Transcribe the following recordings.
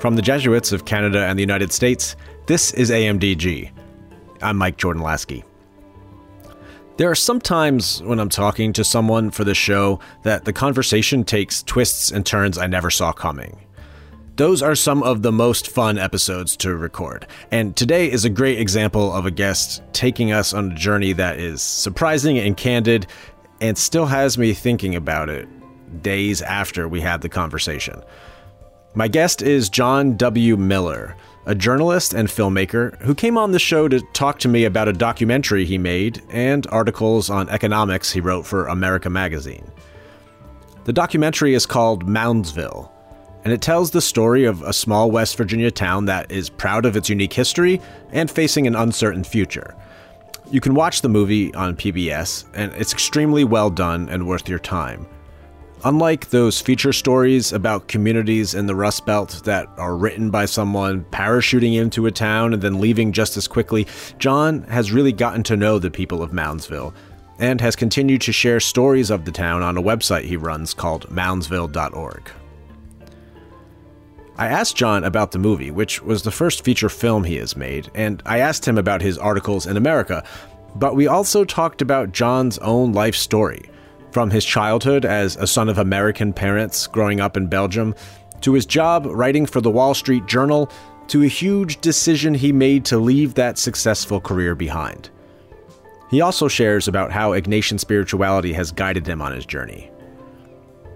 From the Jesuits of Canada and the United States, this is AMDG. I'm Mike Jordan Laskey. There are some times when I'm talking to someone for the show that the conversation takes twists and turns I never saw coming. Those are some of the most fun episodes to record, and today is a great example of a guest taking us on a journey that is surprising and candid and still has me thinking about it days after we had the conversation. My guest is John W. Miller, a journalist and filmmaker who came on the show to talk to me about a documentary he made and articles on economics he wrote for America Magazine. The documentary is called Moundsville, and it tells the story of a small West Virginia town that is proud of its unique history and facing an uncertain future. You can watch the movie on PBS, and it's extremely well done and worth your time. Unlike those feature stories about communities in the Rust Belt that are written by someone parachuting into a town and then leaving just as quickly, John has really gotten to know the people of Moundsville and has continued to share stories of the town on a website he runs called moundsville.org. I asked John about the movie, which was the first feature film he has made, and I asked him about his articles in America, but we also talked about John's own life story from his childhood as a son of American parents growing up in Belgium, to his job writing for the Wall Street Journal, to a huge decision he made to leave that successful career behind. He also shares about how Ignatian spirituality has guided him on his journey.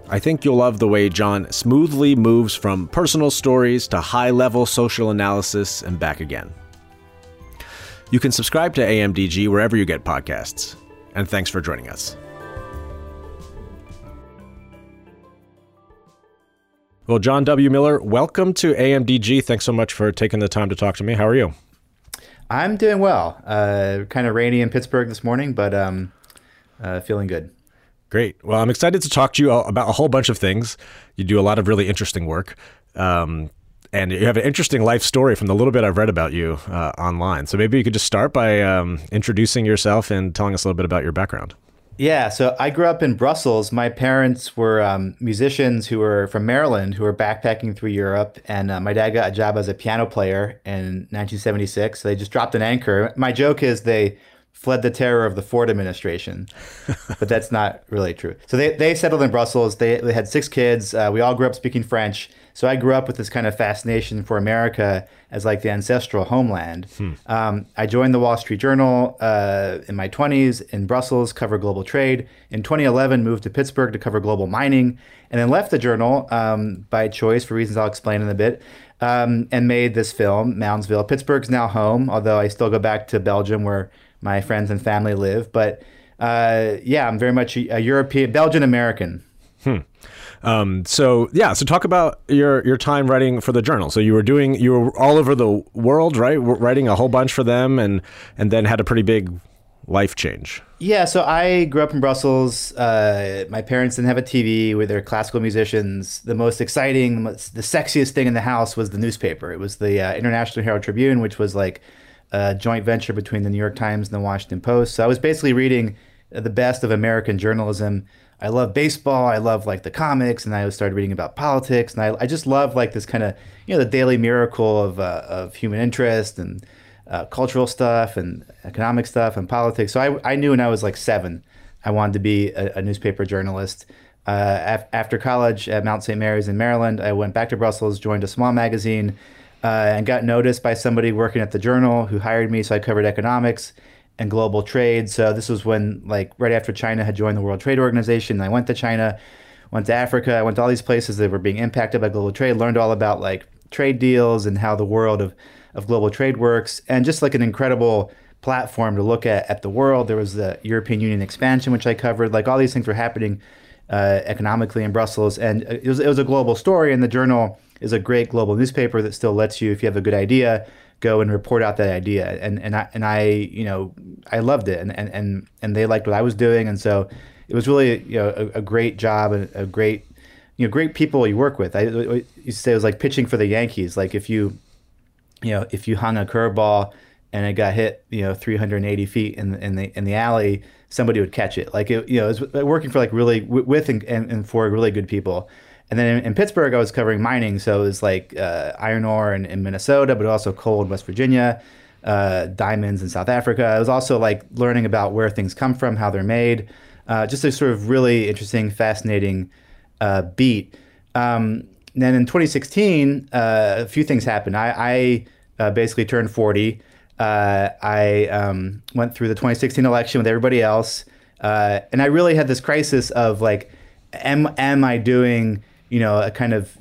I think you'll love the way John smoothly moves from personal stories to high level social analysis and back again. You can subscribe to AMDG wherever you get podcasts. And thanks for joining us. Well, John W. Miller, welcome to AMDG. Thanks so much for taking the time to talk to me. How are you? I'm doing well. Uh, kind of rainy in Pittsburgh this morning, but um, uh, feeling good. Great. Well, I'm excited to talk to you about a whole bunch of things. You do a lot of really interesting work. Um, and you have an interesting life story from the little bit I've read about you uh, online. So maybe you could just start by um, introducing yourself and telling us a little bit about your background. Yeah, so I grew up in Brussels. My parents were um, musicians who were from Maryland who were backpacking through Europe, and uh, my dad got a job as a piano player in 1976. So they just dropped an anchor. My joke is they fled the terror of the Ford administration, but that's not really true. So they, they settled in Brussels. They, they had six kids. Uh, we all grew up speaking French. So I grew up with this kind of fascination for America as like the ancestral homeland. Hmm. Um, I joined the Wall Street Journal uh, in my 20s in Brussels, cover global trade. In 2011, moved to Pittsburgh to cover global mining, and then left the journal um, by choice for reasons I'll explain in a bit. Um, and made this film, Moundsville. Pittsburgh's now home, although I still go back to Belgium where my friends and family live. But uh, yeah, I'm very much a, European, Belgian American. Hmm. Um, so yeah, so talk about your your time writing for the journal. So you were doing you were all over the world, right? Writing a whole bunch for them, and and then had a pretty big life change. Yeah, so I grew up in Brussels. Uh, my parents didn't have a TV with their classical musicians. The most exciting, the sexiest thing in the house was the newspaper. It was the uh, International Herald Tribune, which was like a joint venture between the New York Times and the Washington Post. So I was basically reading the best of American journalism I love baseball. I love like the comics, and I started reading about politics, and I, I just love like this kind of you know the daily miracle of uh, of human interest and uh, cultural stuff and economic stuff and politics. So I I knew when I was like seven, I wanted to be a, a newspaper journalist. Uh, af- after college at Mount St. Mary's in Maryland, I went back to Brussels, joined a small magazine, uh, and got noticed by somebody working at the Journal who hired me. So I covered economics and global trade. So this was when, like, right after China had joined the World Trade Organization. I went to China, went to Africa. I went to all these places that were being impacted by global trade. Learned all about like trade deals and how the world of of global trade works, and just like an incredible platform to look at at the world. There was the European Union expansion, which I covered. Like all these things were happening uh, economically in Brussels, and it was it was a global story. And the Journal is a great global newspaper that still lets you, if you have a good idea, go and report out that idea. And and I and I you know I loved it, and and and, and they liked what I was doing, and so it was really you know a, a great job and a great you know great people you work with. I, used to say it was like pitching for the Yankees. Like if you you know if you hung a curveball and it got hit you know 380 feet in the, in the in the alley somebody would catch it like it you know it was uh, working for like really with and, and, and for really good people And then in, in Pittsburgh, I was covering mining, so it was like uh, iron ore in, in Minnesota, but also coal in West Virginia, uh, diamonds in South Africa. I was also like learning about where things come from, how they're made. Uh, just a sort of really interesting, fascinating uh, beat. Um, then in 2016, uh, a few things happened. I, I uh, basically turned 40. Uh, I um, went through the 2016 election with everybody else, and I really had this crisis of like, am am I doing you know a kind of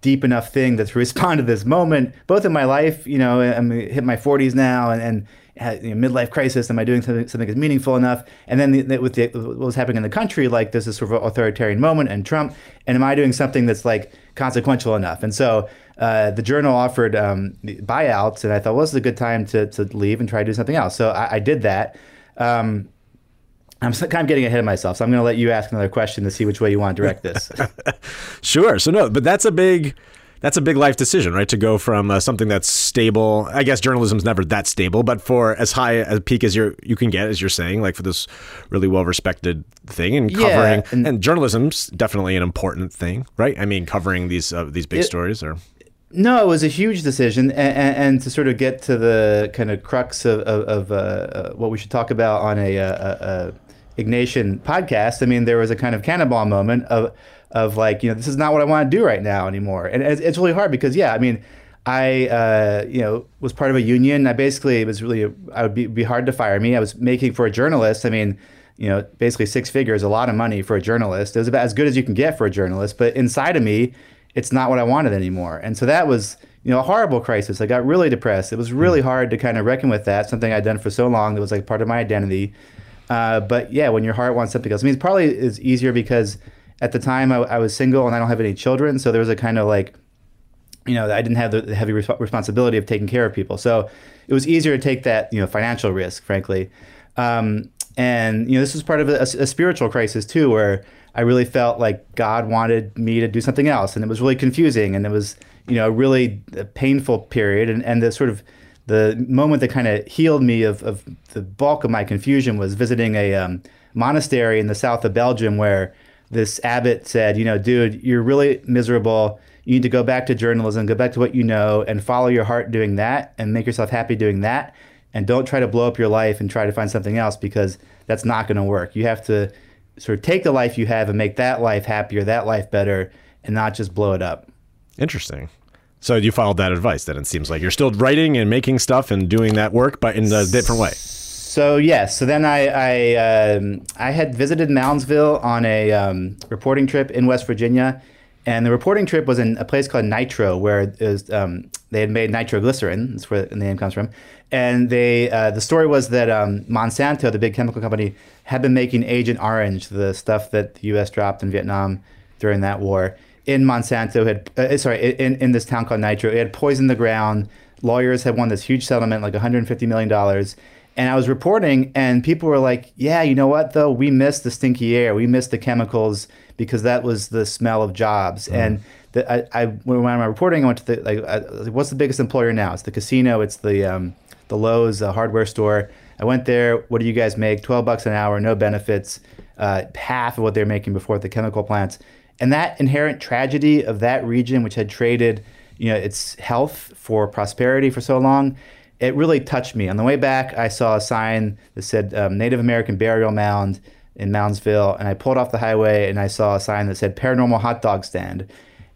deep enough thing that's respond to this moment, both in my life, you know, I'm hit my 40s now, and, and you know, midlife crisis. Am I doing something, something that's meaningful enough? And then the, the, with the, what was happening in the country, like there's this sort of authoritarian moment and Trump. And am I doing something that's like consequential enough? And so uh, the journal offered um, buyouts, and I thought, well, this is a good time to, to leave and try to do something else. So I, I did that. Um, I'm kind of getting ahead of myself, so I'm going to let you ask another question to see which way you want to direct this. sure. So no, but that's a big that's a big life decision, right? To go from uh, something that's stable. I guess journalism's never that stable, but for as high a peak as you you can get, as you're saying, like for this really well respected thing and covering, yeah, and, and, journalism's definitely an important thing, right? I mean, covering these uh, these big it, stories or. No, it was a huge decision, and, and, and, to sort of get to the kind of crux of, of, of uh, uh what we should talk about on a, a, a Ignatian podcast, I mean, there was a kind of cannonball moment of of like, you know, this is not what I want to do right now anymore, and it's, it's really hard because, yeah, I mean, I uh, you know was part of a union. I basically it was really I would be, be hard to fire me. I was making for a journalist. I mean, you know, basically six figures, a lot of money for a journalist. It was about as good as you can get for a journalist. But inside of me, it's not what I wanted anymore. And so that was you know a horrible crisis. I got really depressed. It was really hmm. hard to kind of reckon with that. Something I'd done for so long that was like part of my identity. Uh, but yeah, when your heart wants something else, I mean, it probably is easier because at the time I, I, was single and I don't have any children, so there was a kind of like, you know, I didn't have the heavy resp- responsibility of taking care of people, so it was easier to take that you know financial risk, frankly. Um, and you know, this was part of a, a, spiritual crisis too, where I really felt like God wanted me to do something else, and it was really confusing, and it was you know a really painful period, and and the sort of the moment that kind of healed me of, of the bulk of my confusion was visiting a um, monastery in the south of Belgium where this abbot said, you know, dude, you're really miserable. You need to go back to journalism, go back to what you know, and follow your heart doing that and make yourself happy doing that. And don't try to blow up your life and try to find something else because that's not going to work. You have to sort of take the life you have and make that life happier, that life better, and not just blow it up. Interesting. So you followed that advice. Then it seems like you're still writing and making stuff and doing that work, but in a different way. So yes, so then I I, um, I had visited Moundsville on a um, reporting trip in West Virginia, and the reporting trip was in a place called Nitro, where was, um, they had made nitroglycerin. That's where the name comes from. And they uh, the story was that um, Monsanto, the big chemical company, had been making Agent Orange, the stuff that the U.S. dropped in Vietnam during that war in Monsanto had uh, sorry in, in this town called Nitro. It had poisoned the ground. Lawyers had won this huge settlement, like 150 million dollars. And I was reporting, and people were like, "Yeah, you know what? Though we missed the stinky air, we missed the chemicals because that was the smell of jobs." Mm. And the, I, I, when I'm reporting, I went to the like, I, what's the biggest employer now? It's the casino. It's the um, the Lowe's uh, hardware store. I went there. What do you guys make? Twelve bucks an hour, no benefits, uh, half of what they're making before at the chemical plants. And that inherent tragedy of that region, which had traded, you know, its health for prosperity for so long, it really touched me. On the way back, I saw a sign that said um, Native American Burial Mound in Moundsville, and I pulled off the highway and I saw a sign that said Paranormal Hot Dog Stand.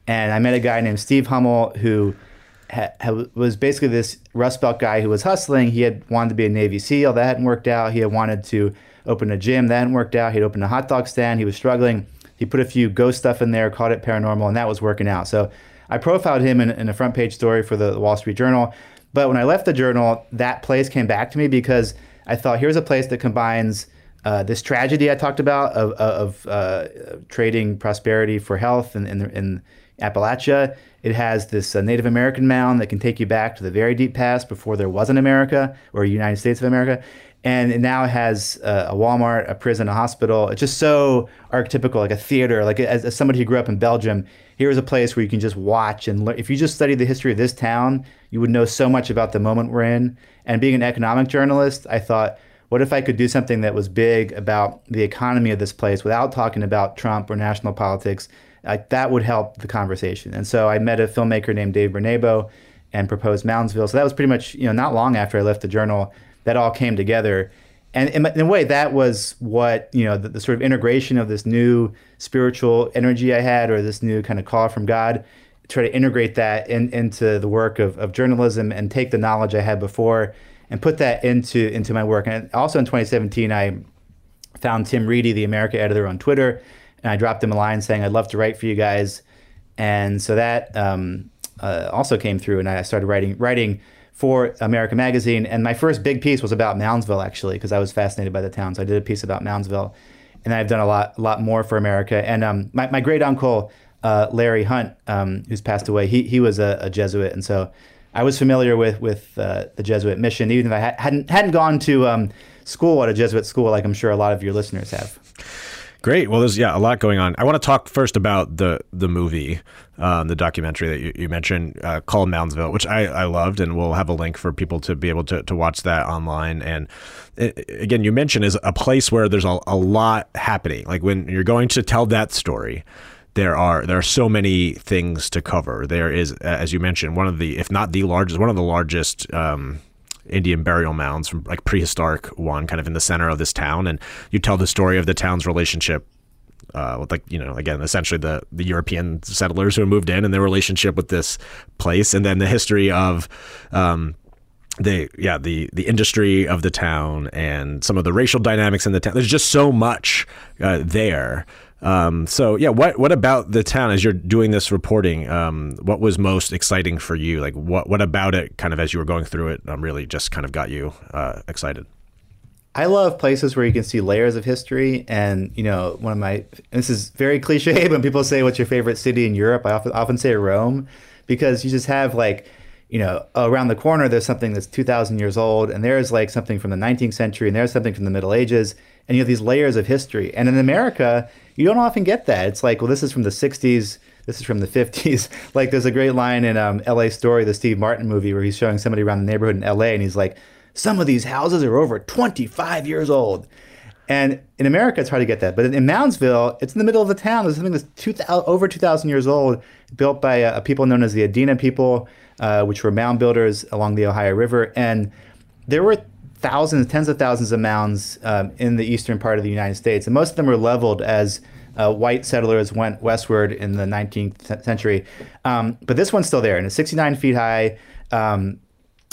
And I met a guy named Steve Hummel who ha- ha- was basically this Rust Belt guy who was hustling. He had wanted to be a Navy SEAL, that hadn't worked out. He had wanted to open a gym, that hadn't worked out. He'd opened a hot dog stand, he was struggling. He put a few ghost stuff in there, called it paranormal, and that was working out. So I profiled him in, in a front page story for the Wall Street Journal. But when I left the journal, that place came back to me because I thought here's a place that combines uh, this tragedy I talked about of, of uh, trading prosperity for health in, in, in, Appalachia. It has this uh, Native American mound that can take you back to the very deep past before there was an America or United States of America and it now has a, a Walmart, a prison, a hospital. It's just so archetypical, like a theater. Like as, as, somebody who grew up in Belgium, here's a place where you can just watch and learn. If you just study the history of this town, you would know so much about the moment we're in. And being an economic journalist, I thought, what if I could do something that was big about the economy of this place without talking about Trump or national politics? like that would help the conversation. And so I met a filmmaker named Dave Bernabo and proposed Moundsville. So that was pretty much you know not long after I left the journal that all came together. And in, in a way, that was what you know the, the, sort of integration of this new spiritual energy I had, or this new kind of call from God. Try to integrate that in, into the work of, of journalism and take the knowledge I had before and put that into into my work. And also in 2017, I found Tim Reidy, the America editor, on Twitter, and I dropped him a line saying I'd love to write for you guys. And so that um, uh, also came through, and I started writing writing for America Magazine. And my first big piece was about Moundsville, actually, because I was fascinated by the town. So I did a piece about Moundsville, and I've done a lot lot more for America. And um, my my great uncle uh, Larry Hunt, um, who's passed away, he he was a, a, Jesuit, and so I was familiar with with uh, the Jesuit mission, even if I hadn't hadn't gone to um, school at a Jesuit school, like I'm sure a lot of your listeners have. Great. Well, there's yeah a lot going on. I want to talk first about the the movie, um, the documentary that you, you mentioned uh, called Moundsville, which I, I loved, and we'll have a link for people to be able to, to watch that online. And it, again, you mentioned is a place where there's a, a lot happening. Like when you're going to tell that story, there are there are so many things to cover. There is, as you mentioned, one of the if not the largest, one of the largest. Um, Indian burial mounds from like prehistoric one, kind of in the center of this town, and you tell the story of the town's relationship uh, with like you know again essentially the the European settlers who moved in and their relationship with this place, and then the history of. Um, the yeah the the industry of the town and some of the racial dynamics in the town. There's just so much uh, there um, so yeah, what what about the town as you're doing this reporting? Um, what was most exciting for you? Like what what about it, kind of as you were going through it, um, really just kind of got you uh, excited? I love places where you can see layers of history, and you know, one of my this is very cliche. When people say, "What's your favorite city in Europe?" I often often say Rome, because you just have like you know, around the corner there's something that's 2,000 years old, and there's like something from the 19th century, and there's something from the Middle Ages, and you have these layers of history. And in America, you don't often get that. It's like, well, this is from the 60s, this is from the 50s. like, there's a great line in um, L.A. Story, the Steve Martin movie, where he's showing somebody around the neighborhood in L.A. and he's like, some of these houses are over 25 years old. And in America, it's hard to get that. But in, Moundsville, it's in the middle of the town. There's something that's 2000, over 2,000 years old, built by a people known as the Adena people uh, which were mound builders along the Ohio River. And there were thousands, tens of thousands of mounds um, in the eastern part of the United States. And most of them were leveled as uh, white settlers went westward in the 19th century. Um, but this one's still there, and it's 69 feet high. Um,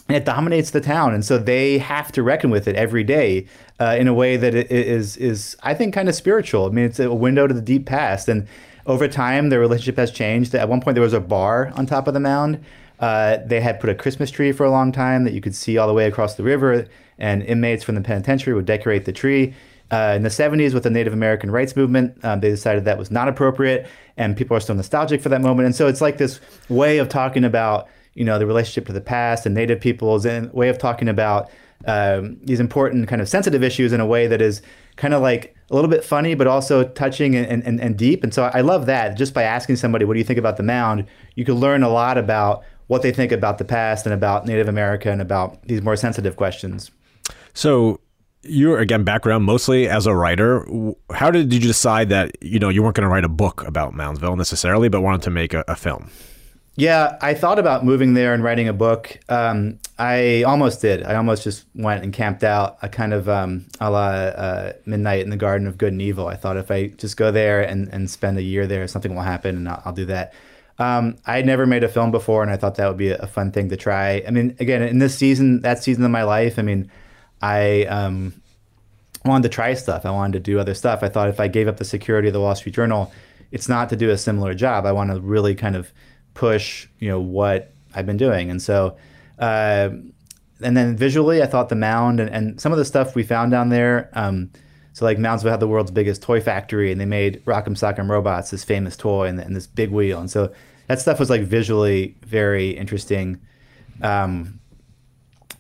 and it dominates the town, and so they have to reckon with it every day uh, in a way that it is is I think kind of spiritual. I mean, it's a window to the deep past, and over time, their relationship has changed. At one point, there was a bar on top of the mound, uh, they had put a Christmas tree for a long time that you could see all the way across the river, and inmates from the penitentiary would decorate the tree. Uh, in the 70s, with the Native American rights movement, um, they decided that was not appropriate, and people are still nostalgic for that moment. And so it's like this way of talking about, you know, the relationship to the past and Native peoples, and way of talking about um, these important kind of sensitive issues in a way that is kind of like a little bit funny, but also touching and, and, and deep. And so I love that. Just by asking somebody, what do you think about the mound, you could learn a lot about what they think about the past and about Native America and about these more sensitive questions. So you're again background mostly as a writer. How did you decide that you know you weren't going to write a book about Moundsville necessarily, but wanted to make a, a film? Yeah, I thought about moving there and writing a book. Um, I almost did. I almost just went and camped out, a kind of um, a la uh, Midnight in the Garden of Good and Evil. I thought if I just go there and, and spend a year there, something will happen, and I'll, I'll do that. Um, I had never made a film before, and I thought that would be a fun thing to try. I mean, again, in this season, that season of my life, I mean, I um, wanted to try stuff. I wanted to do other stuff. I thought if I gave up the security of the Wall Street Journal, it's not to do a similar job. I want to really kind of push, you know, what I've been doing. And so, uh, and then visually, I thought the mound and, and some of the stuff we found down there. Um, so like Moundsville had the world's biggest toy factory, and they made Rock'em Sock'em Robots, this famous toy, and, and, this big wheel. And so that stuff was like visually very interesting. Um,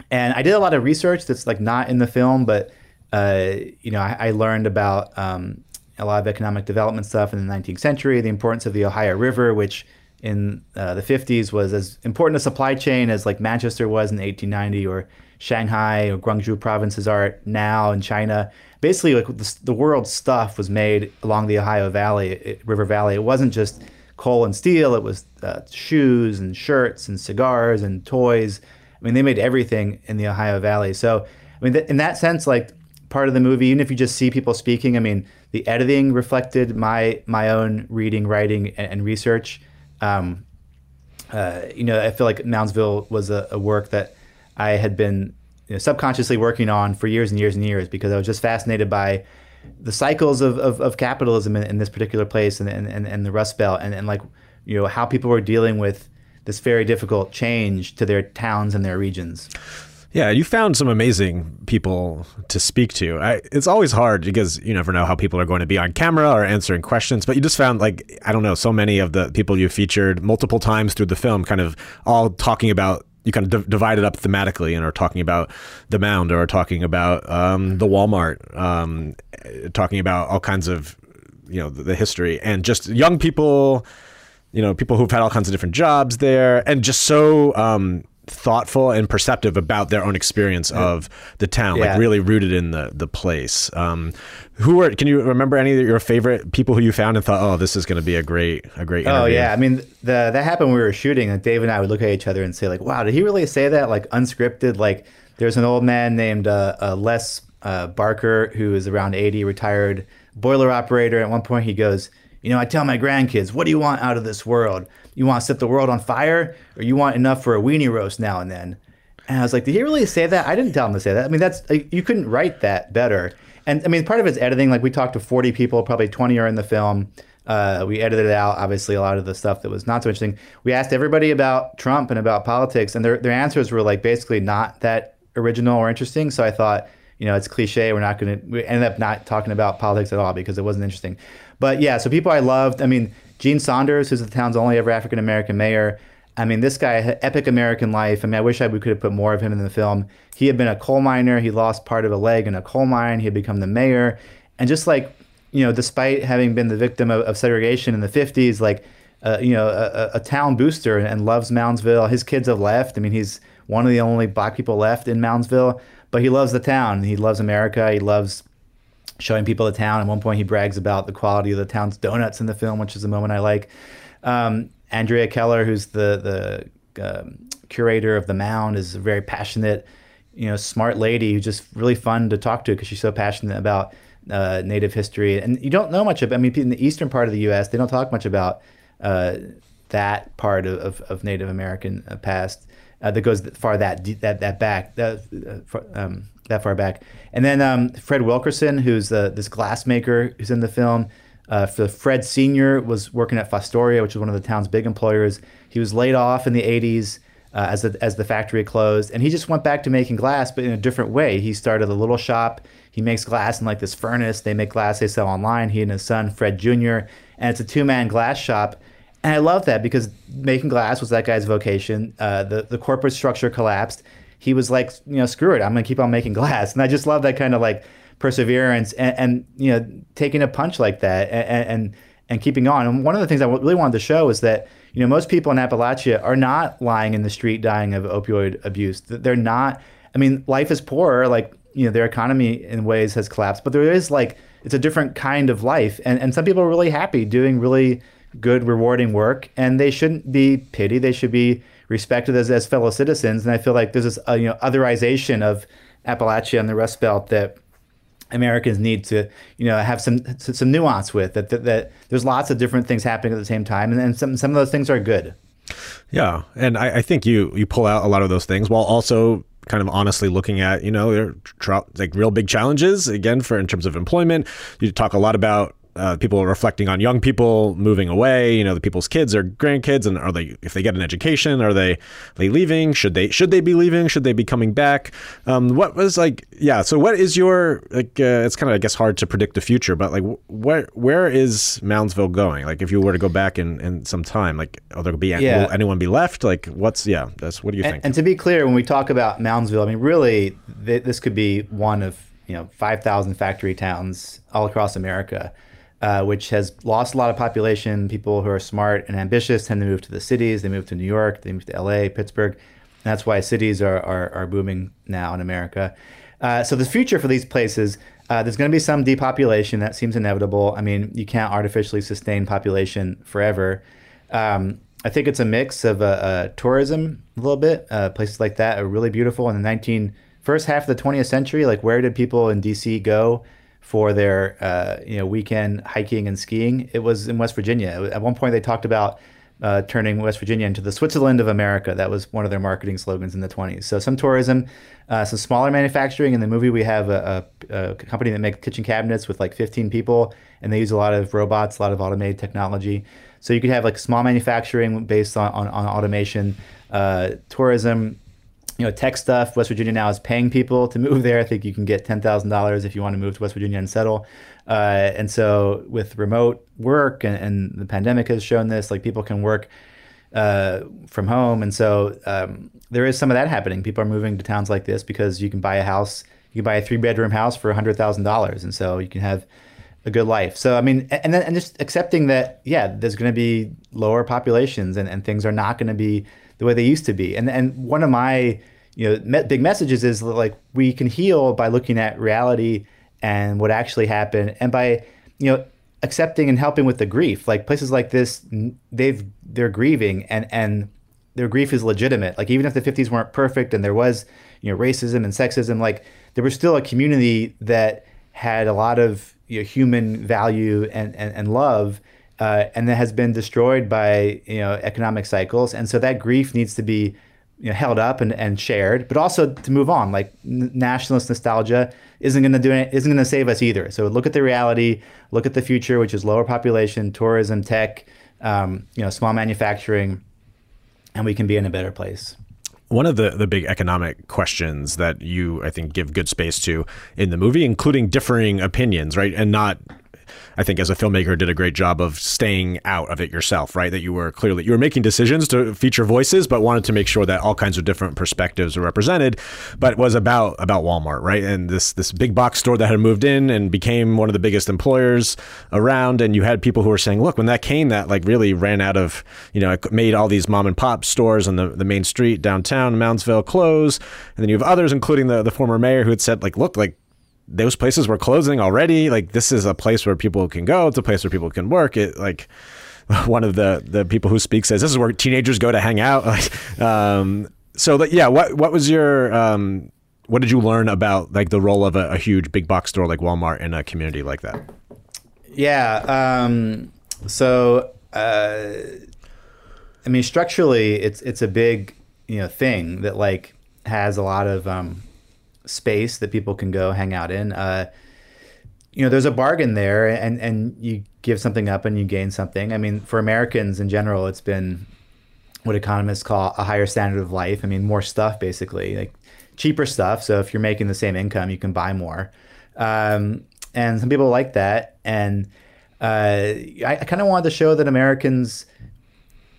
and I did a lot of research that's like not in the film, but uh, you know, I, I learned about um, a lot of economic development stuff in the 19th century, the importance of the Ohio River, which in uh, the 50s was as important a supply chain as like Manchester was in 1890 or Shanghai or Guangzhou provinces are now in China. Basically, like the, the world's stuff was made along the Ohio Valley, it, River Valley. It wasn't just coal and steel; it was uh, shoes and shirts and cigars and toys. I mean, they made everything in the Ohio Valley. So, I mean, th- in that sense, like part of the movie, even if you just see people speaking, I mean, the editing reflected my my own reading, writing, and, and research. Um, uh, you know, I feel like Moundsville was a, a work that I had been you know, subconsciously working on for years and years and years because I was just fascinated by the cycles of, of, of capitalism in, in, this particular place and, and, and the Rust Belt and, and like, you know, how people were dealing with this very difficult change to their towns and their regions. Yeah, you found some amazing people to speak to. I, it's always hard because you never know how people are going to be on camera or answering questions, but you just found like I don't know, so many of the people you featured multiple times through the film kind of all talking about you kind of divide it up thematically and are talking about the mound or talking about um, the Walmart, um, talking about all kinds of you know the, the history and just young people, you know, people who've had all kinds of different jobs there, and just so um, thoughtful and perceptive about their own experience of the town, yeah. like really rooted in the the place. Um, who were? Can you remember any of your favorite people who you found and thought, oh, this is going to be a great a great? Oh yeah, I mean, the that happened when we were shooting, and Dave and I would look at each other and say, like, wow, did he really say that? Like unscripted. Like there's an old man named uh, uh, Les uh, Barker who is around 80, retired boiler operator. At one point, he goes, you know, I tell my grandkids, what do you want out of this world? You want to set the world on fire, or you want enough for a weenie roast now and then? And I was like, did he really say that? I didn't tell him to say that. I mean, that's you couldn't write that better. And I mean, part of it's editing. Like we talked to 40 people, probably 20 are in the film. Uh, we edited out obviously a lot of the stuff that was not so interesting. We asked everybody about Trump and about politics, and their their answers were like basically not that original or interesting. So I thought, you know, it's cliche. We're not going to. We ended up not talking about politics at all because it wasn't interesting. But yeah, so people I loved. I mean, Gene Saunders, who's the town's only ever African American mayor. I mean, this guy had epic American life. I mean, I wish I we could have put more of him in the film. He had been a coal miner. He lost part of a leg in a coal mine. He had become the mayor, and just like you know, despite having been the victim of, of segregation in the '50s, like uh, you know, a, a, town booster and loves Moundsville. His kids have left. I mean, he's one of the only black people left in Moundsville, but he loves the town. He loves America. He loves showing people the town. At one point, he brags about the quality of the town's donuts in the film, which is a moment I like. Um, Andrea Keller, who's the the um, curator of the Mound, is a very passionate, you know, smart lady who's just really fun to talk to because she's so passionate about uh, Native history. And you don't know much of. I mean, in the eastern part of the U.S., they don't talk much about uh, that part of, of, of Native American uh, past uh, that goes far that that that back. That, uh, um, that far back. And then um, Fred Wilkerson, who's uh, this glassmaker who's in the film. Uh, Fred Sr. was working at Fostoria, which is one of the town's big employers. He was laid off in the 80s uh, as, the, as the factory closed, and he just went back to making glass, but in a different way. He started a little shop. He makes glass in like this furnace. They make glass they sell online. He and his son, Fred Jr., and it's a two man glass shop. And I love that because making glass was that guy's vocation. Uh, the, the corporate structure collapsed he was like, you know, screw it, I'm gonna keep on making glass. And I just love that kind of like perseverance and, and you know taking a punch like that and, and and keeping on. And one of the things I really wanted to show is that you know most people in Appalachia are not lying in the street dying of opioid abuse. They're not. I mean, life is poorer. Like you know, their economy in ways has collapsed, but there is like it's a different kind of life, and and some people are really happy doing really good, rewarding work, and they shouldn't be pitied. They should be respected as, as fellow citizens. And I feel like there's this uh, you know otherization of Appalachia and the Rust Belt that Americans need to you know have some some nuance with that, that, that there's lots of different things happening at the same time, and, and some some of those things are good. Yeah, and I, I think you you pull out a lot of those things while also kind of honestly looking at you know there like real big challenges again for in terms of employment you talk a lot about uh, people are reflecting on young people moving away. You know, the people's kids or grandkids, and are they if they get an education, are they are they leaving? Should they should they be leaving? Should they be coming back? Um, what was like? Yeah. So what is your like? Uh, it's kind of I guess hard to predict the future, but like where where is Moundsville going? Like if you were to go back in, in some time, like are there be yeah. will anyone be left? Like what's yeah? That's what do you and, think? And to be clear, when we talk about Moundsville, I mean really th- this could be one of you know 5,000 factory towns all across America uh, which has lost a lot of population. People who are smart and ambitious tend to move to the cities. They move to New York, they move to LA, Pittsburgh. that's why cities are, are, are booming now in America. Uh, so the future for these places, uh, there's going to be some depopulation that seems inevitable. I mean, you can't artificially sustain population forever. Um, I think it's a mix of uh, uh tourism a little bit. Uh, places like that are really beautiful. In the 19 first half of the 20th century, like where did people in DC go for their uh, you know weekend hiking and skiing? It was in West Virginia. At one point, they talked about uh, turning West Virginia into the Switzerland of America. That was one of their marketing slogans in the 20s. So some tourism, uh, some smaller manufacturing. In the movie, we have a, a, a, company that makes kitchen cabinets with like 15 people, and they use a lot of robots, a lot of automated technology. So you could have like small manufacturing based on, on, on automation, uh, tourism, you know, tech stuff. West Virginia now is paying people to move there. I think you can get ten thousand dollars if you want to move to West Virginia and settle. Uh, and so with remote work and, and, the pandemic has shown this, like people can work uh, from home. And so um, there is some of that happening. People are moving to towns like this because you can buy a house, you can buy a three bedroom house for $100,000. And so you can have a good life. So, I mean, and then and just accepting that, yeah, there's going to be lower populations and, and things are not going to be the way they used to be. And, and one of my, you know, me- big messages is like we can heal by looking at reality and what actually happened and by you know accepting and helping with the grief. Like places like this they've they're grieving and and their grief is legitimate. Like even if the 50s weren't perfect and there was you know racism and sexism like there was still a community that had a lot of you know, human value and and, and love uh, and that has been destroyed by you know economic cycles and so that grief needs to be you know, held up and, and shared, but also to move on. Like nationalist nostalgia isn't going to do it, isn't going to save us either. So look at the reality, look at the future, which is lower population, tourism, tech, um, you know, small manufacturing, and we can be in a better place. One of the, the big economic questions that you, I think, give good space to in the movie, including differing opinions, right? And not I think as a filmmaker did a great job of staying out of it yourself, right? That you were clearly you were making decisions to feature voices, but wanted to make sure that all kinds of different perspectives were represented. But it was about about Walmart, right? And this this big box store that had moved in and became one of the biggest employers around. And you had people who were saying, look, when that came, that like really ran out of, you know, it made all these mom and pop stores on the, the main street downtown Moundsville close. And then you have others, including the, the former mayor who had said, like, look, like those places were closing already. Like this is a place where people can go. It's a place where people can work. It like one of the the people who speak says this is where teenagers go to hang out. um, so like yeah, what what was your um, what did you learn about like the role of a, a, huge big box store like Walmart in a community like that? Yeah. Um, so uh, I mean, structurally, it's it's a big you know thing that like has a lot of um, space that people can go hang out in. Uh, you know, there's a bargain there, and and you give something up and you gain something. I mean, for Americans in general, it's been what economists call a higher standard of life. I mean, more stuff basically, like cheaper stuff. So if you're making the same income, you can buy more. Um, and some people like that. And uh, I, I kind of wanted to show that Americans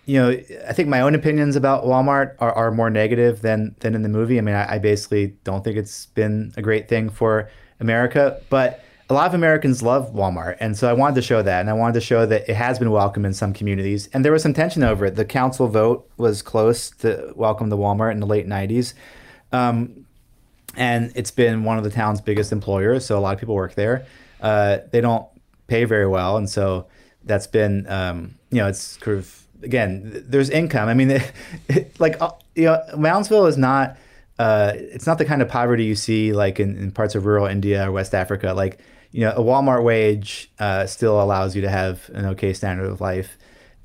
you know, I think my own opinions about Walmart are, are more negative than than in the movie. I mean, I, I, basically don't think it's been a great thing for America, but a lot of Americans love Walmart, and so I wanted to show that, and I wanted to show that it has been welcome in some communities, and there was some tension over it. The council vote was close to welcome the Walmart in the late '90s. Um, and it's been one of the town's biggest employers, so a lot of people work there. Uh, they don't pay very well, and so that's been, um, you know, it's sort of again, there's income. I mean, like uh, you know, Moundsville is not. Uh, it's not the kind of poverty you see like in, in, parts of rural India or West Africa. Like you know, a Walmart wage uh, still allows you to have an okay standard of life.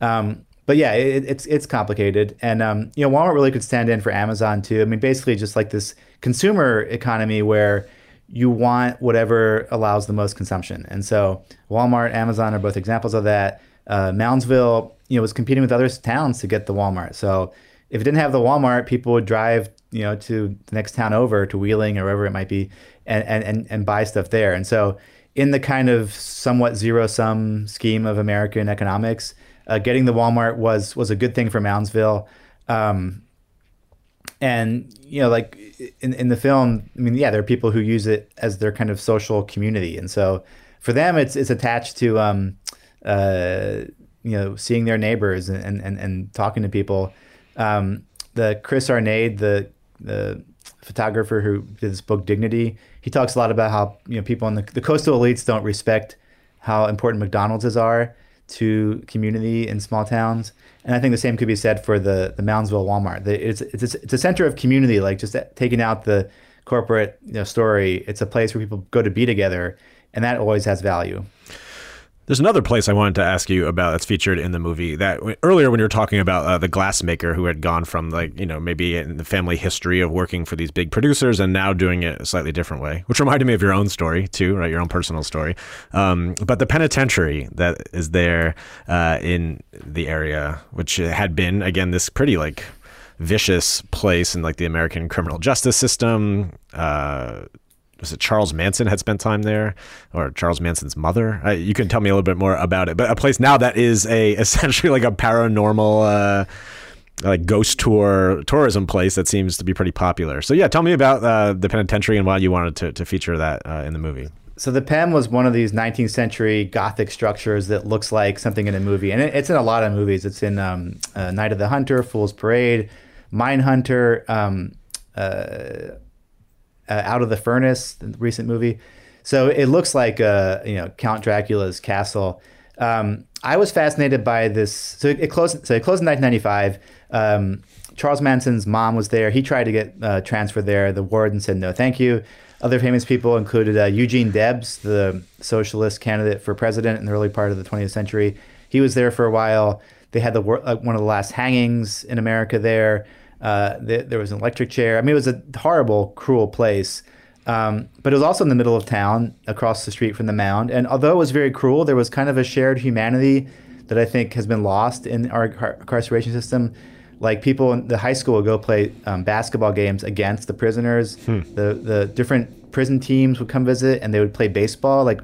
Um, but yeah, it, it's it's complicated, and um, you know, Walmart really could stand in for Amazon too. I mean, basically, just like this consumer economy where you want whatever allows the most consumption, and so Walmart, Amazon are both examples of that. Uh, Moundsville you know was competing with other towns to get the Walmart. So if it didn't have the Walmart, people would drive you know to the next town over to Wheeling or wherever it might be, and and and buy stuff there. And so in the kind of somewhat zero sum scheme of American economics, uh, getting the Walmart was was a good thing for Moundsville. Um, and you know, like in in the film, I mean, yeah, there are people who use it as their kind of social community, and so for them, it's it's attached to um, uh, you know seeing their neighbors and and, and talking to people. Um, the Chris Arnade, the the photographer who did this book Dignity, he talks a lot about how you know people in the, the coastal elites don't respect how important McDonald's are to community in small towns. And I think the same could be said for the the Moundsville Walmart. The, it's it's a, it's a center of community, like just taking out the corporate you know, story. It's a place where people go to be together, and that always has value. There's another place I wanted to ask you about that's featured in the movie. That earlier when you were talking about uh, the glassmaker who had gone from like you know maybe in the family history of working for these big producers and now doing it a slightly different way, which reminded me of your own story too, right? Your own personal story. Um, but the penitentiary that is there uh, in the area, which had been again this pretty like vicious place in like the American criminal justice system. Uh, was it Charles Manson had spent time there, or Charles Manson's mother? Uh, you can tell me a little bit more about it. But a place now that is a essentially like a paranormal. Uh, like ghost tour tourism place that seems to be pretty popular. So yeah, tell me about uh, the penitentiary and why you wanted to, to feature that uh, in the movie. So the Pen was one of these 19th century Gothic structures that looks like something in a movie, and it, it's in a lot of movies. It's in um, uh, Night of the Hunter, Fool's Parade, Mindhunter, um, uh, uh, Out of the Furnace, the recent movie. So it looks like uh, you know Count Dracula's castle. Um, I was fascinated by this. So it closed. So it closed in 1995. Um, Charles Manson's mom was there. He tried to get uh, transferred there. The warden said no, thank you. Other famous people included uh, Eugene Debs, the socialist candidate for president in the early part of the 20th century. He was there for a while. They had the uh, one of the last hangings in America there. Uh, there was an electric chair. I mean, it was a horrible, cruel place. Um, but it was also in the middle of town, across the street from the mound. And although it was very cruel, there was kind of a shared humanity that I think has been lost in our incarceration system. Like people in the high school would go play um, basketball games against the prisoners. Hmm. The the different prison teams would come visit, and they would play baseball. Like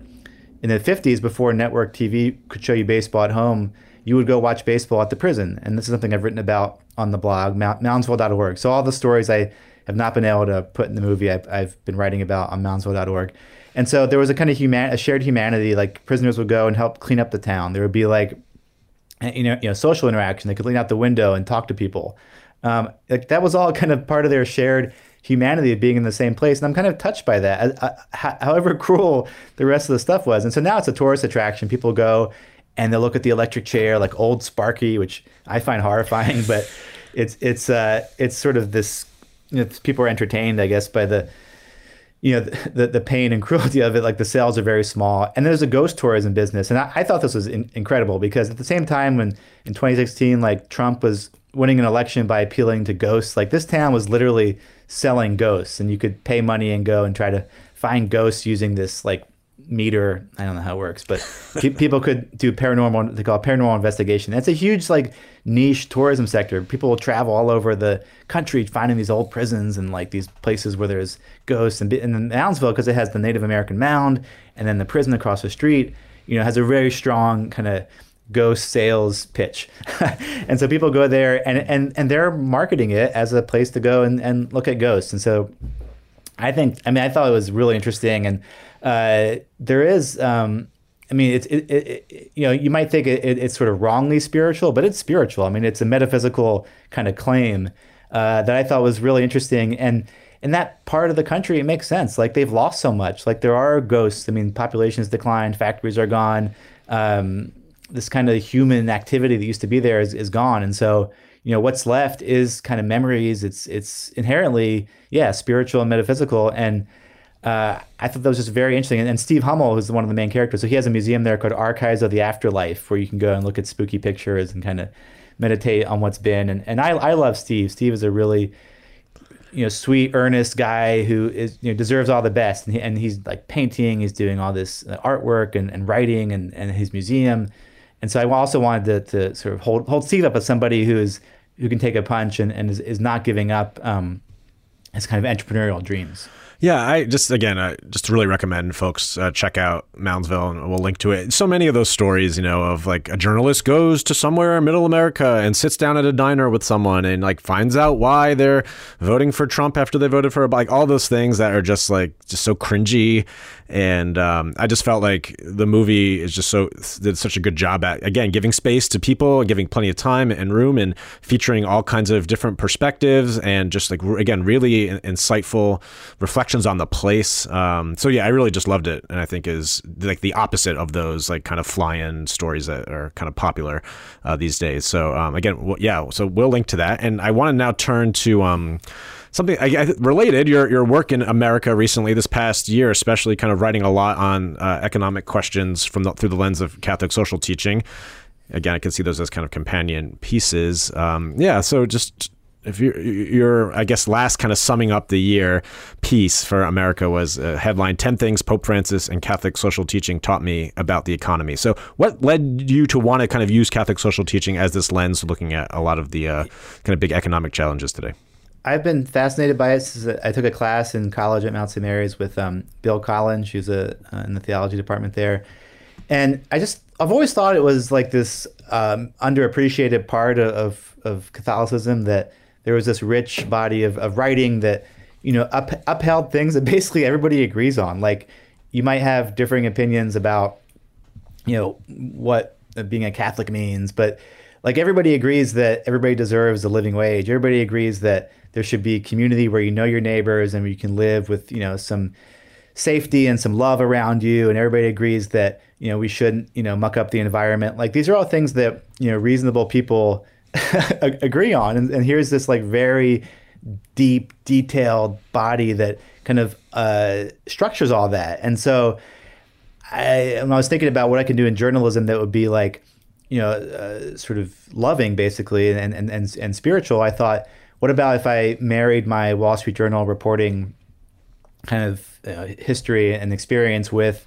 in the '50s, before network TV could show you baseball at home, you would go watch baseball at the prison. And this is something I've written about on the blog, moundsville.org. So all the stories I have not been able to put in the movie, I've, I've been writing about on moundsville.org. And so there was a kind of human, a shared humanity. Like prisoners would go and help clean up the town. There would be like, you know, you know, social interaction. They could lean out the window and talk to people. Um, like that was all kind of part of their shared humanity of being in the same place. And I'm kind of touched by that, uh, however cruel the rest of the stuff was. And so now it's a tourist attraction. People go and they'll look at the electric chair like old Sparky, which I find horrifying, but it's it's uh, it's sort of this. You know, people are entertained, I guess, by the you know the, the pain and cruelty of it. Like the sales are very small, and there's a ghost tourism business, and I, I thought this was in, incredible because at the same time when in 2016, like Trump was winning an election by appealing to ghosts, like this town was literally selling ghosts, and you could pay money and go and try to find ghosts using this like meter. I don't know how it works, but people could do paranormal. They call it paranormal investigation. That's a huge like niche tourism sector. People will travel all over the country finding these old prisons and like these places where there's ghosts. And in Moundsville, because it has the Native American mound and then the prison across the street, you know, has a very strong kind of ghost sales pitch. and so people go there and, and, and they're marketing it as a place to go and, and look at ghosts. And so I think, I mean, I thought it was really interesting. And uh, there is, um, I mean, it's, it, it, it, you know, you might think it's sort of wrongly spiritual, but it's spiritual. I mean, it's a metaphysical kind of claim uh, that I thought was really interesting. And in that part of the country, it makes sense. Like they've lost so much. Like there are ghosts. I mean, populations declined, factories are gone. Um, this kind of human activity that used to be there is, is gone. And so, you know what's left is kind of memories it's it's inherently yeah spiritual and metaphysical and uh, I thought that was just very interesting. And, and, Steve Hummel, who's one of the main characters, so he has a museum there called Archives of the Afterlife, where you can go and look at spooky pictures and kind of meditate on what's been. And, and I, I love Steve. Steve is a really, you know, sweet, earnest guy who is, you know, deserves all the best. And, he, and he's like painting, he's doing all this uh, artwork and, and writing and, and his museum. And so I also wanted to, to sort of hold, hold Steve up as somebody who is who can take a punch and, and is, is not giving up um, his kind of entrepreneurial dreams. Yeah, I just again, I just really recommend folks uh, check out Moundsville, and we'll link to it. So many of those stories, you know, of like a journalist goes to somewhere in Middle America and sits down at a diner with someone and like finds out why they're voting for Trump after they voted for like all those things that are just like just so cringy and um, I just felt like the movie is just so did such a good job at again giving space to people, giving plenty of time and room, and featuring all kinds of different perspectives, and just like again really insightful reflections on the place. Um, so yeah, I really just loved it, and I think is like the opposite of those like kind of fly-in stories that are kind of popular uh, these days. So um, again, yeah, so we'll link to that, and I want to now turn to. Something I, related. Your your work in America recently, this past year, especially, kind of writing a lot on uh, economic questions from the, through the lens of Catholic social teaching. Again, I can see those as kind of companion pieces. Um, yeah, so just if you're, your, I guess, last kind of summing up the year piece for America was a headline 10 Things Pope Francis and Catholic Social Teaching Taught Me About the Economy. So, what led you to want to kind of use Catholic social teaching as this lens looking at a lot of the uh, kind of big economic challenges today? I've been fascinated by it since I took a class in college at Mount St. Mary's with um, Bill Collins. She's a, uh, in the theology department there. And I just, I've always thought it was like this um, underappreciated part of, of Catholicism that there was this rich body of, of writing that, you know, up, upheld things that basically everybody agrees on. Like you might have differing opinions about, you know, what being a Catholic means, but like everybody agrees that everybody deserves a living wage. Everybody agrees that there should be community where you know your neighbors and you can live with you know some safety and some love around you and everybody agrees that you know we shouldn't you know muck up the environment. Like these are all things that you know reasonable people agree on and, and, here's this like very deep detailed body that kind of uh, structures all that. And so I, when I was thinking about what I can do in journalism that would be like you know uh, sort of loving basically and, and and and spiritual I thought what about if I married my Wall Street Journal reporting kind of uh, history and experience with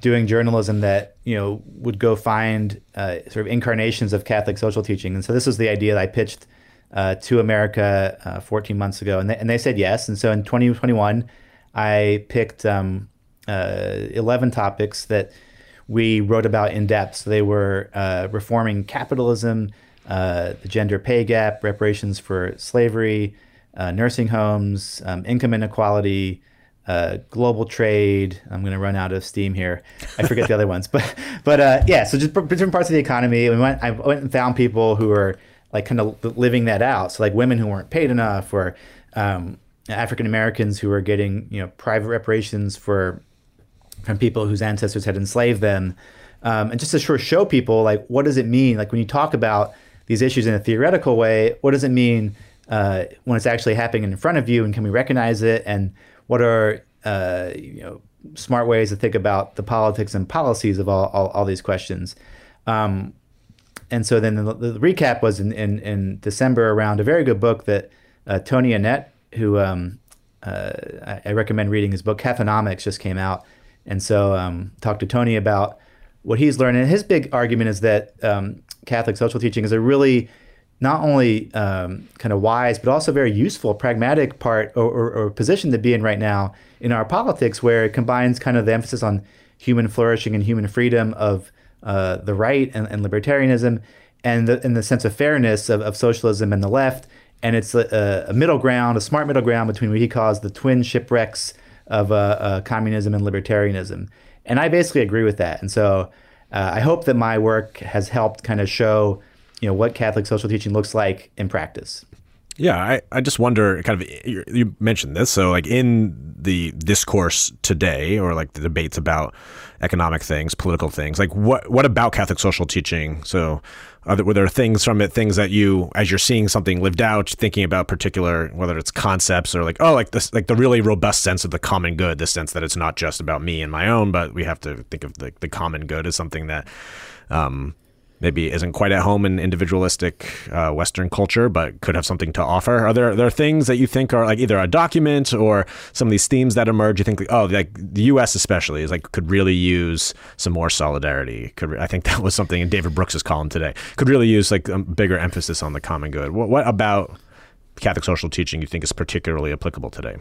doing journalism that you know would go find uh, sort of incarnations of Catholic social teaching? And so this was the idea that I pitched uh, to America uh, 14 months ago, and they, and they said yes. And so in 2021, I picked um, uh, 11 topics that we wrote about in depth. So they were uh, reforming capitalism uh, the gender pay gap, reparations for slavery, uh, nursing homes, um, income inequality, uh, global trade. I'm going to run out of steam here. I forget the other ones, but but uh, yeah. So just different parts of the economy. We went. I went and found people who were like kind of living that out. So like women who weren't paid enough, or um, African Americans who were getting you know private reparations for from people whose ancestors had enslaved them. Um, and just to sort of show people like what does it mean like when you talk about these issues in a theoretical way, what does it mean uh, when it's actually happening in front of you, and can we recognize it? And what are uh, you know smart ways to think about the politics and policies of all, all, all these questions? Um, and so then the, the, recap was in, in, in, December around a very good book that uh, Tony Annett, who um, uh, I, I, recommend reading his book, Cathonomics, just came out. And so um, talked to Tony about what he's learned. And his big argument is that um, Catholic social teaching is a really not only um, kind of wise, but also very useful, pragmatic part or, or, or, position to be in right now in our politics, where it combines kind of the emphasis on human flourishing and human freedom of uh, the right and, and, libertarianism, and the, and the sense of fairness of, of socialism and the left. And it's a, a, middle ground, a smart middle ground between what he calls the twin shipwrecks of uh, uh, communism and libertarianism. And I basically agree with that. And so uh, I hope that my work has helped kind of show, you know, what Catholic social teaching looks like in practice. Yeah, I, I just wonder kind of you mentioned this so like in the discourse today or like the debates about economic things, political things, like what what about Catholic social teaching? So there, were there things from it, things that you, as you're seeing something lived out, thinking about particular, whether it's concepts or like, oh, like this, like the really robust sense of the common good, the sense that it's not just about me and my own, but we have to think of the, the common good as something that, um, maybe isn't quite at home in individualistic uh, Western culture, but could have something to offer. Are there there things that you think are like either a document or some of these themes that emerge? You think like, oh, like the U.S. especially is like could really use some more solidarity. Could I think that was something in David Brooks's column today? Could really use like a bigger emphasis on the common good. What, what about Catholic social teaching you think is particularly applicable today?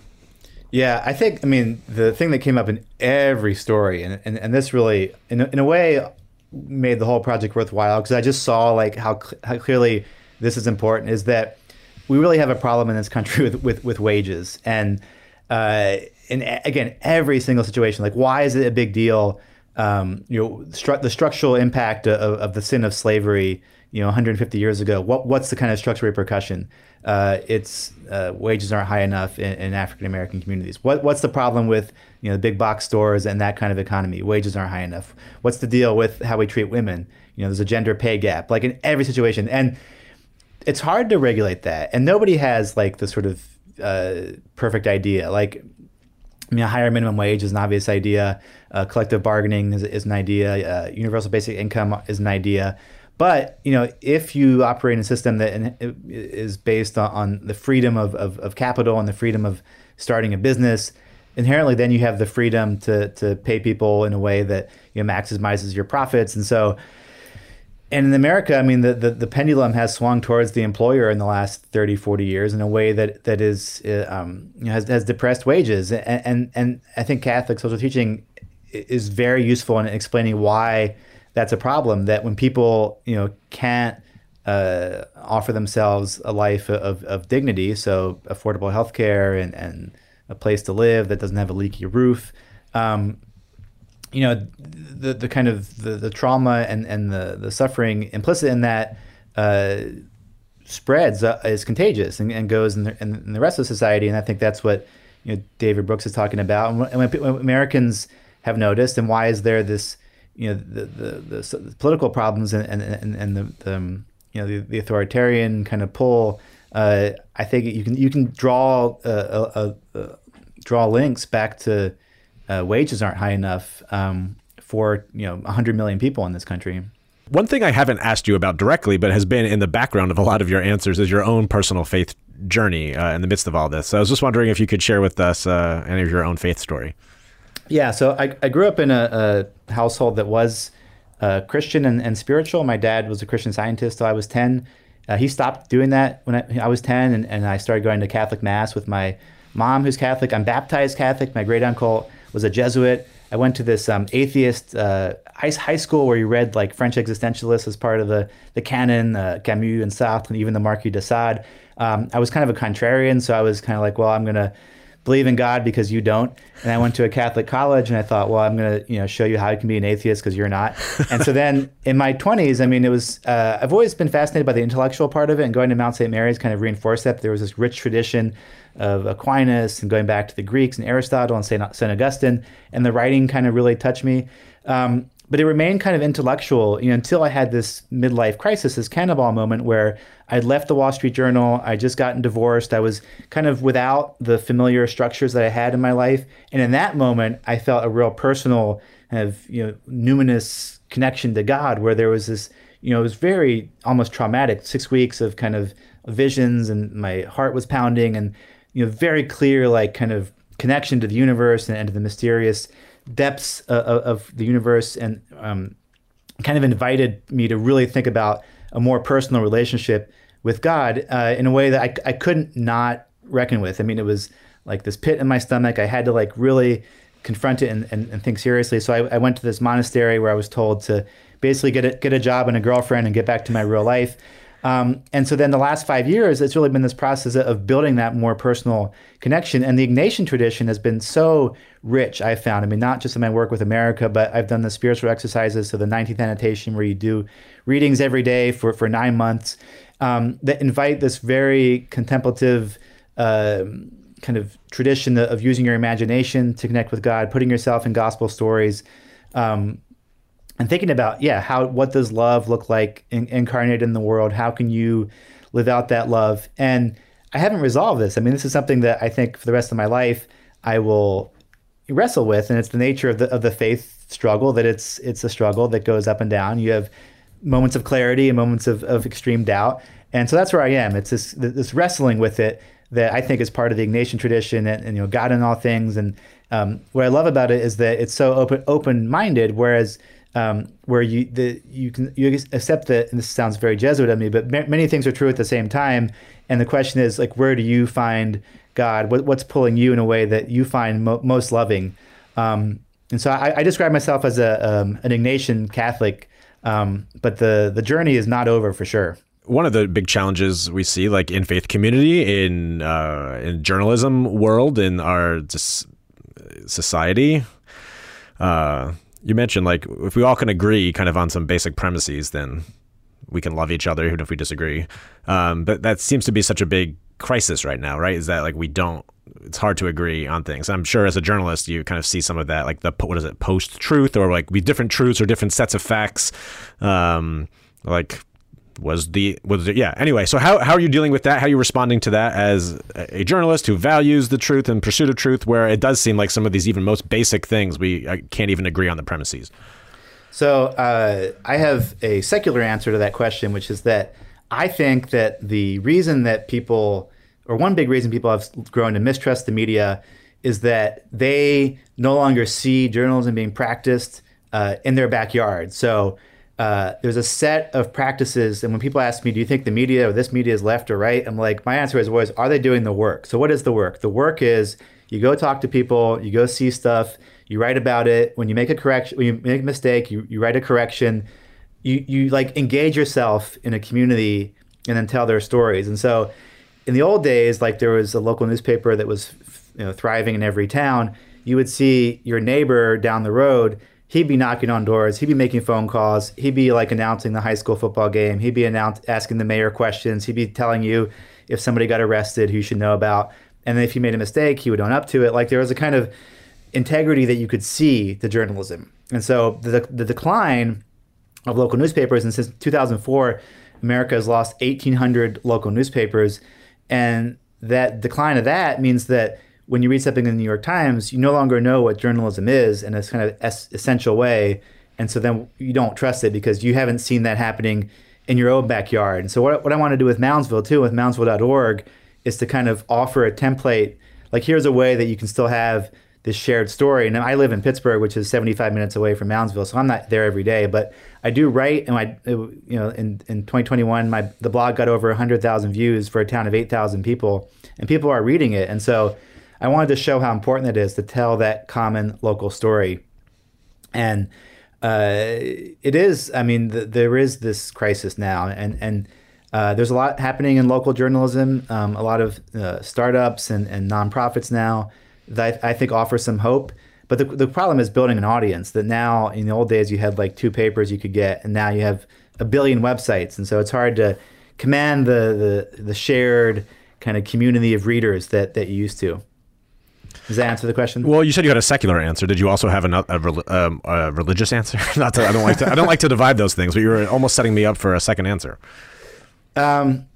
Yeah, I think, I mean, the thing that came up in every story, and, and, and this really, in in a way, made the whole project worthwhile because I just saw like how, cl- how clearly this is important is that we really have a problem in this country with, with, with wages. And, uh, and again, every single situation, like why is it a big deal? Um, you know, stru- the structural impact of, of the sin of slavery, you know, 150 years ago, what, what's the kind of structural repercussion? uh, it's uh, wages aren't high enough in, in, African American communities. What what's the problem with you know the big box stores and that kind of economy? Wages aren't high enough. What's the deal with how we treat women? You know, there's a gender pay gap, like in every situation, and it's hard to regulate that. And nobody has like the sort of uh, perfect idea. Like, I mean, a higher minimum wage is an obvious idea. Uh, collective bargaining is, is an idea. Uh, universal basic income is an idea. But you know, if you operate in a system that is based on the freedom of, of, of capital and the freedom of starting a business, inherently then you have the freedom to to pay people in a way that you know maximizes your profits. And so, and in America, I mean, the, the, the pendulum has swung towards the employer in the last 30, 40 years in a way that that is uh, um, you know, has has depressed wages. And, and and I think Catholic social teaching is very useful in explaining why that's a problem. That when people you know can't uh, offer themselves a life of, of dignity, so affordable health care and, and a place to live that doesn't have a leaky roof. Um, you know, the, the kind of the, the trauma and, and the, the suffering implicit in that uh, spreads uh, is contagious and, and goes in the, in the rest of society. And I think that's what you know David Brooks is talking about. And when, when Americans have noticed, and why is there this you know the the, the, the political problems and and, and, the, the um, you know the, the authoritarian kind of pull. Uh, I think you can you can draw uh, draw links back to uh, wages aren't high enough um, for you know 100 million people in this country. One thing I haven't asked you about directly, but has been in the background of a lot of your answers, is your own personal faith journey uh, in the midst of all this. So I was just wondering if you could share with us uh, any of your own faith story. Yeah, so I, I grew up in a, a household that was uh, Christian and, and spiritual. My dad was a Christian scientist till I was 10. Uh, he stopped doing that when I, I was 10, and, and I started going to Catholic Mass with my mom, who's Catholic. I'm baptized Catholic. My great uncle was a Jesuit. I went to this um, atheist uh, high, school where you read like French existentialists as part of the, the canon, uh, Camus and Sartre, and even the Marquis de Sade. Um, I was kind of a contrarian, so I was kind of like, well, I'm going to believe in God because you don't. And I went to a Catholic college and I thought, well, I'm going to, you know, show you how you can be an atheist because you're not. And so then in my 20s, I mean, it was, uh, I've always been fascinated by the intellectual part of it and going to Mount St. Mary's kind of reinforced that. There was this rich tradition of Aquinas and going back to the Greeks and Aristotle and St. Augustine. And the writing kind of really touched me. Um, but it remained kind of intellectual. You know, until I had this midlife crisis, this cannonball moment where I'd left the Wall Street Journal, I'd just gotten divorced, I was kind of without the familiar structures that I had in my life, and in that moment, I felt a real personal kind of you know numinous connection to God, where there was this you know it was very almost traumatic six weeks of kind of visions, and my heart was pounding, and you know very clear like kind of connection to the universe and, and to the mysterious depths of, of the universe and um, kind of invited me to really think about a more personal relationship with God uh, in a way that I, I couldn't not reckon with. I mean, it was like this pit in my stomach. I had to like really confront it and, and, and think seriously. So I, I, went to this monastery where I was told to basically get a, get a job and a girlfriend and get back to my real life. Um, and so then the last five years, it's really been this process of building that more personal connection. And the Ignatian tradition has been so rich, I found. I mean, not just in my work with America, but I've done the spiritual exercises, so the 19th annotation, where you do readings every day for, for nine months um, that invite this very contemplative uh, kind of tradition of using your imagination to connect with God, putting yourself in gospel stories. Um, and thinking about yeah how what does love look like in, incarnated in the world? How can you live out that love? And i haven't resolved this. I mean this is something that i think for the rest of my life i will wrestle with and it's the nature of the of the faith struggle that it's it's a struggle that goes up and down. You have moments of clarity and moments of, of extreme doubt. And so that's where i am. It's this this wrestling with it that i think is part of the ignatian tradition and, and you know god in all things. And um, what i love about it is that it's so open open minded whereas um, where you the you can you accept that and this sounds very Jesuit of me, but ma- many things are true at the same time. And the question is like, where do you find God? What, what's pulling you in a way that you find mo- most loving? Um, and so I, I, describe myself as a um, an Ignatian Catholic, um, but the the journey is not over for sure. One of the big challenges we see, like in faith community, in uh, in journalism world, in our society, uh, you mentioned like if we all can agree kind of on some basic premises, then we can love each other even if we disagree. Um, but that seems to be such a big crisis right now, right? Is that like we don't it's hard to agree on things. I'm sure as a journalist, you kind of see some of that, like the what is it, post truth, or like we different truths or different sets of facts. Um, like was the was it, yeah. Anyway, so how how are you dealing with that? How are you responding to that as a journalist who values the truth and pursuit of truth, where it does seem like some of these even most basic things we uh, can't even agree on the premises. So uh, I have a secular answer to that question, which is that I think that the reason that people or one big reason people have grown to mistrust the media is that they no longer see journalism being practiced uh, in their backyard. So uh, there's a set of practices, and when people ask me, "Do you think the media or this media is left or right?" I'm like, my answer is always, "Are they doing the work?" So what is the work? The work is you go talk to people, you go see stuff, you write about it. When you make a correction, when you make a mistake, you, you write a correction. You you like engage yourself in a community and then tell their stories. And so in the old days, like there was a local newspaper that was you know, thriving in every town. You would see your neighbor down the road. He'd be knocking on doors. He'd be making phone calls. He'd be like announcing the high school football game. He'd be announce- asking the mayor questions. He'd be telling you if somebody got arrested, who you should know about. And then if you made a mistake, he would own up to it. Like there was a kind of integrity that you could see the journalism. And so the, the decline of local newspapers, and since 2004, America has lost 1,800 local newspapers and that decline of that means that when you read something in the New York Times, you no longer know what journalism is in this kind of es- essential way. And so then you don't trust it because you haven't seen that happening in your own backyard. And so what, what I want to do with Moundsville too, with moundsville.org, is to kind of offer a template. Like here's a way that you can still have this shared story. And I live in Pittsburgh, which is 75 minutes away from Moundsville, so I'm not there every day. But I do write, and I, you know, in, in 2021, my the blog got over 100,000 views for a town of 8,000 people, and people are reading it. And so I wanted to show how important it is to tell that common local story. And uh, it is, I mean, the, there is this crisis now, and and uh, there's a lot happening in local journalism, um, a lot of uh, startups and, and nonprofits now that I think offer some hope. But the, the problem is building an audience that now in the old days you had like two papers you could get and now you have a billion websites and so it's hard to command the the, the shared kind of community of readers that that you used to. Does that answer the question? Well, you said you had a secular answer. Did you also have a, a, um, a religious answer? Not to, I don't like to I don't like to divide those things, but you were almost setting me up for a second answer. Um,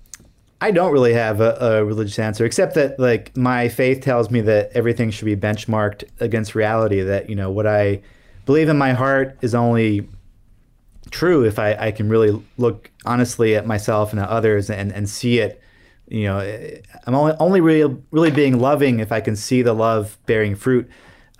I don't really have a, a, religious answer, except that like my faith tells me that everything should be benchmarked against reality. That you know what I believe in my heart is only true if I, I can really look honestly at myself and at others and, and see it. You know, I'm only only really really being loving if I can see the love bearing fruit,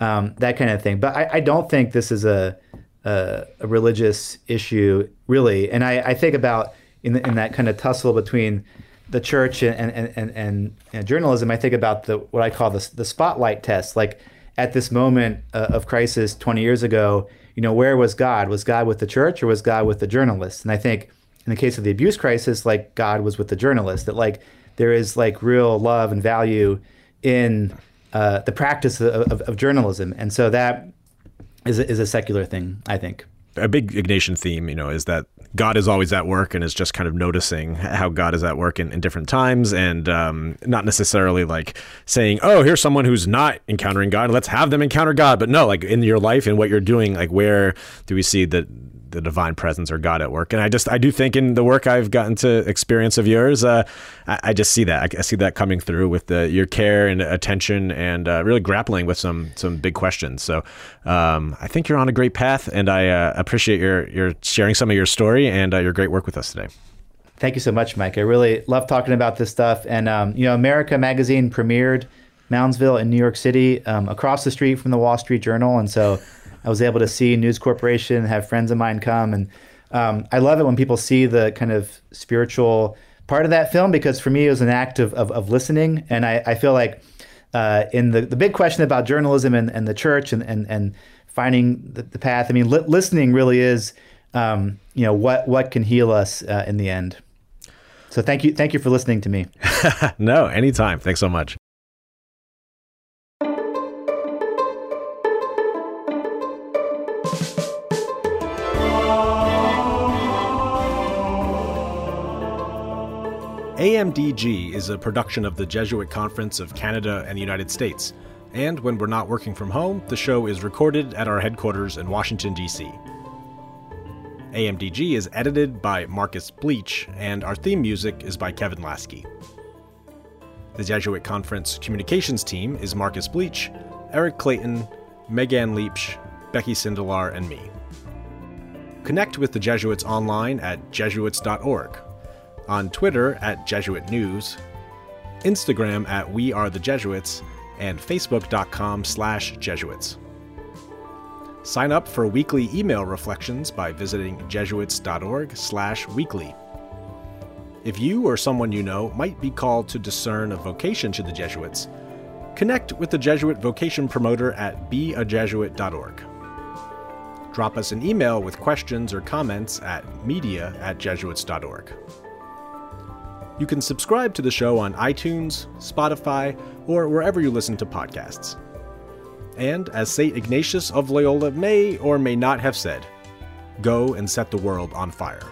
um, that kind of thing. But I, I don't think this is a, a, a religious issue really. And I, I think about in the, in that kind of tussle between the church and and, and, and, and journalism, I think about the what I call the the spotlight test. Like at this moment uh, of crisis 20 years ago, you know, where was God? Was God with the church or was God with the journalists? And I think in the case of the abuse crisis, like God was with the journalists. That like there is like real love and value in uh, the practice of, of, of journalism, and so that is a, is a secular thing, I think a big Ignatian theme, you know, is that God is always at work and is just kind of noticing how God is at work in, in different times and um, not necessarily like saying, oh, here's someone who's not encountering God. Let's have them encounter God. But no, like in your life and what you're doing, like where do we see that the divine presence or God at work. And I just I do think in the work I've gotten to experience of yours, uh, I, I, just see that I, see that coming through with the, your care and attention and uh, really grappling with some some big questions. So um, I think you're on a great path, and I uh, appreciate your your sharing some of your story and uh, your great work with us today. Thank you so much, Mike. I really love talking about this stuff. And um, you know, America Magazine premiered Moundsville in New York City, um, across the street from the Wall Street Journal, and so. I was able to see News Corporation, have friends of mine come, and um, I love it when people see the kind of spiritual part of that film because for me it was an act of, of, of listening. And I, I feel like uh, in the, the big question about journalism and, and the church and, and, and finding the, the path, I mean, li- listening really is, um, you know, what, what can heal us uh, in the end. So thank you. Thank you for listening to me. no, anytime. Thanks so much. AMDG is a production of the Jesuit Conference of Canada and the United States, and when we're not working from home, the show is recorded at our headquarters in Washington, D.C. AMDG is edited by Marcus Bleech, and our theme music is by Kevin Laskey. The Jesuit Conference communications team is Marcus Bleech, Eric Clayton, Megan Leach, Becky Sindelar, and me. Connect with the Jesuits online at jesuits.org on Twitter at Jesuit News, Instagram at We Are the Jesuits, and Facebook.com slash Jesuits. Sign up for weekly email reflections by visiting jesuits.org slash weekly. If you or someone you know might be called to discern a vocation to the Jesuits, connect with the Jesuit vocation promoter at beajesuit.org. Drop us an email with questions or comments at media at jesuits.org. You can subscribe to the show on iTunes, Spotify, or wherever you listen to podcasts. And as St. Ignatius of Loyola may or may not have said, go and set the world on fire.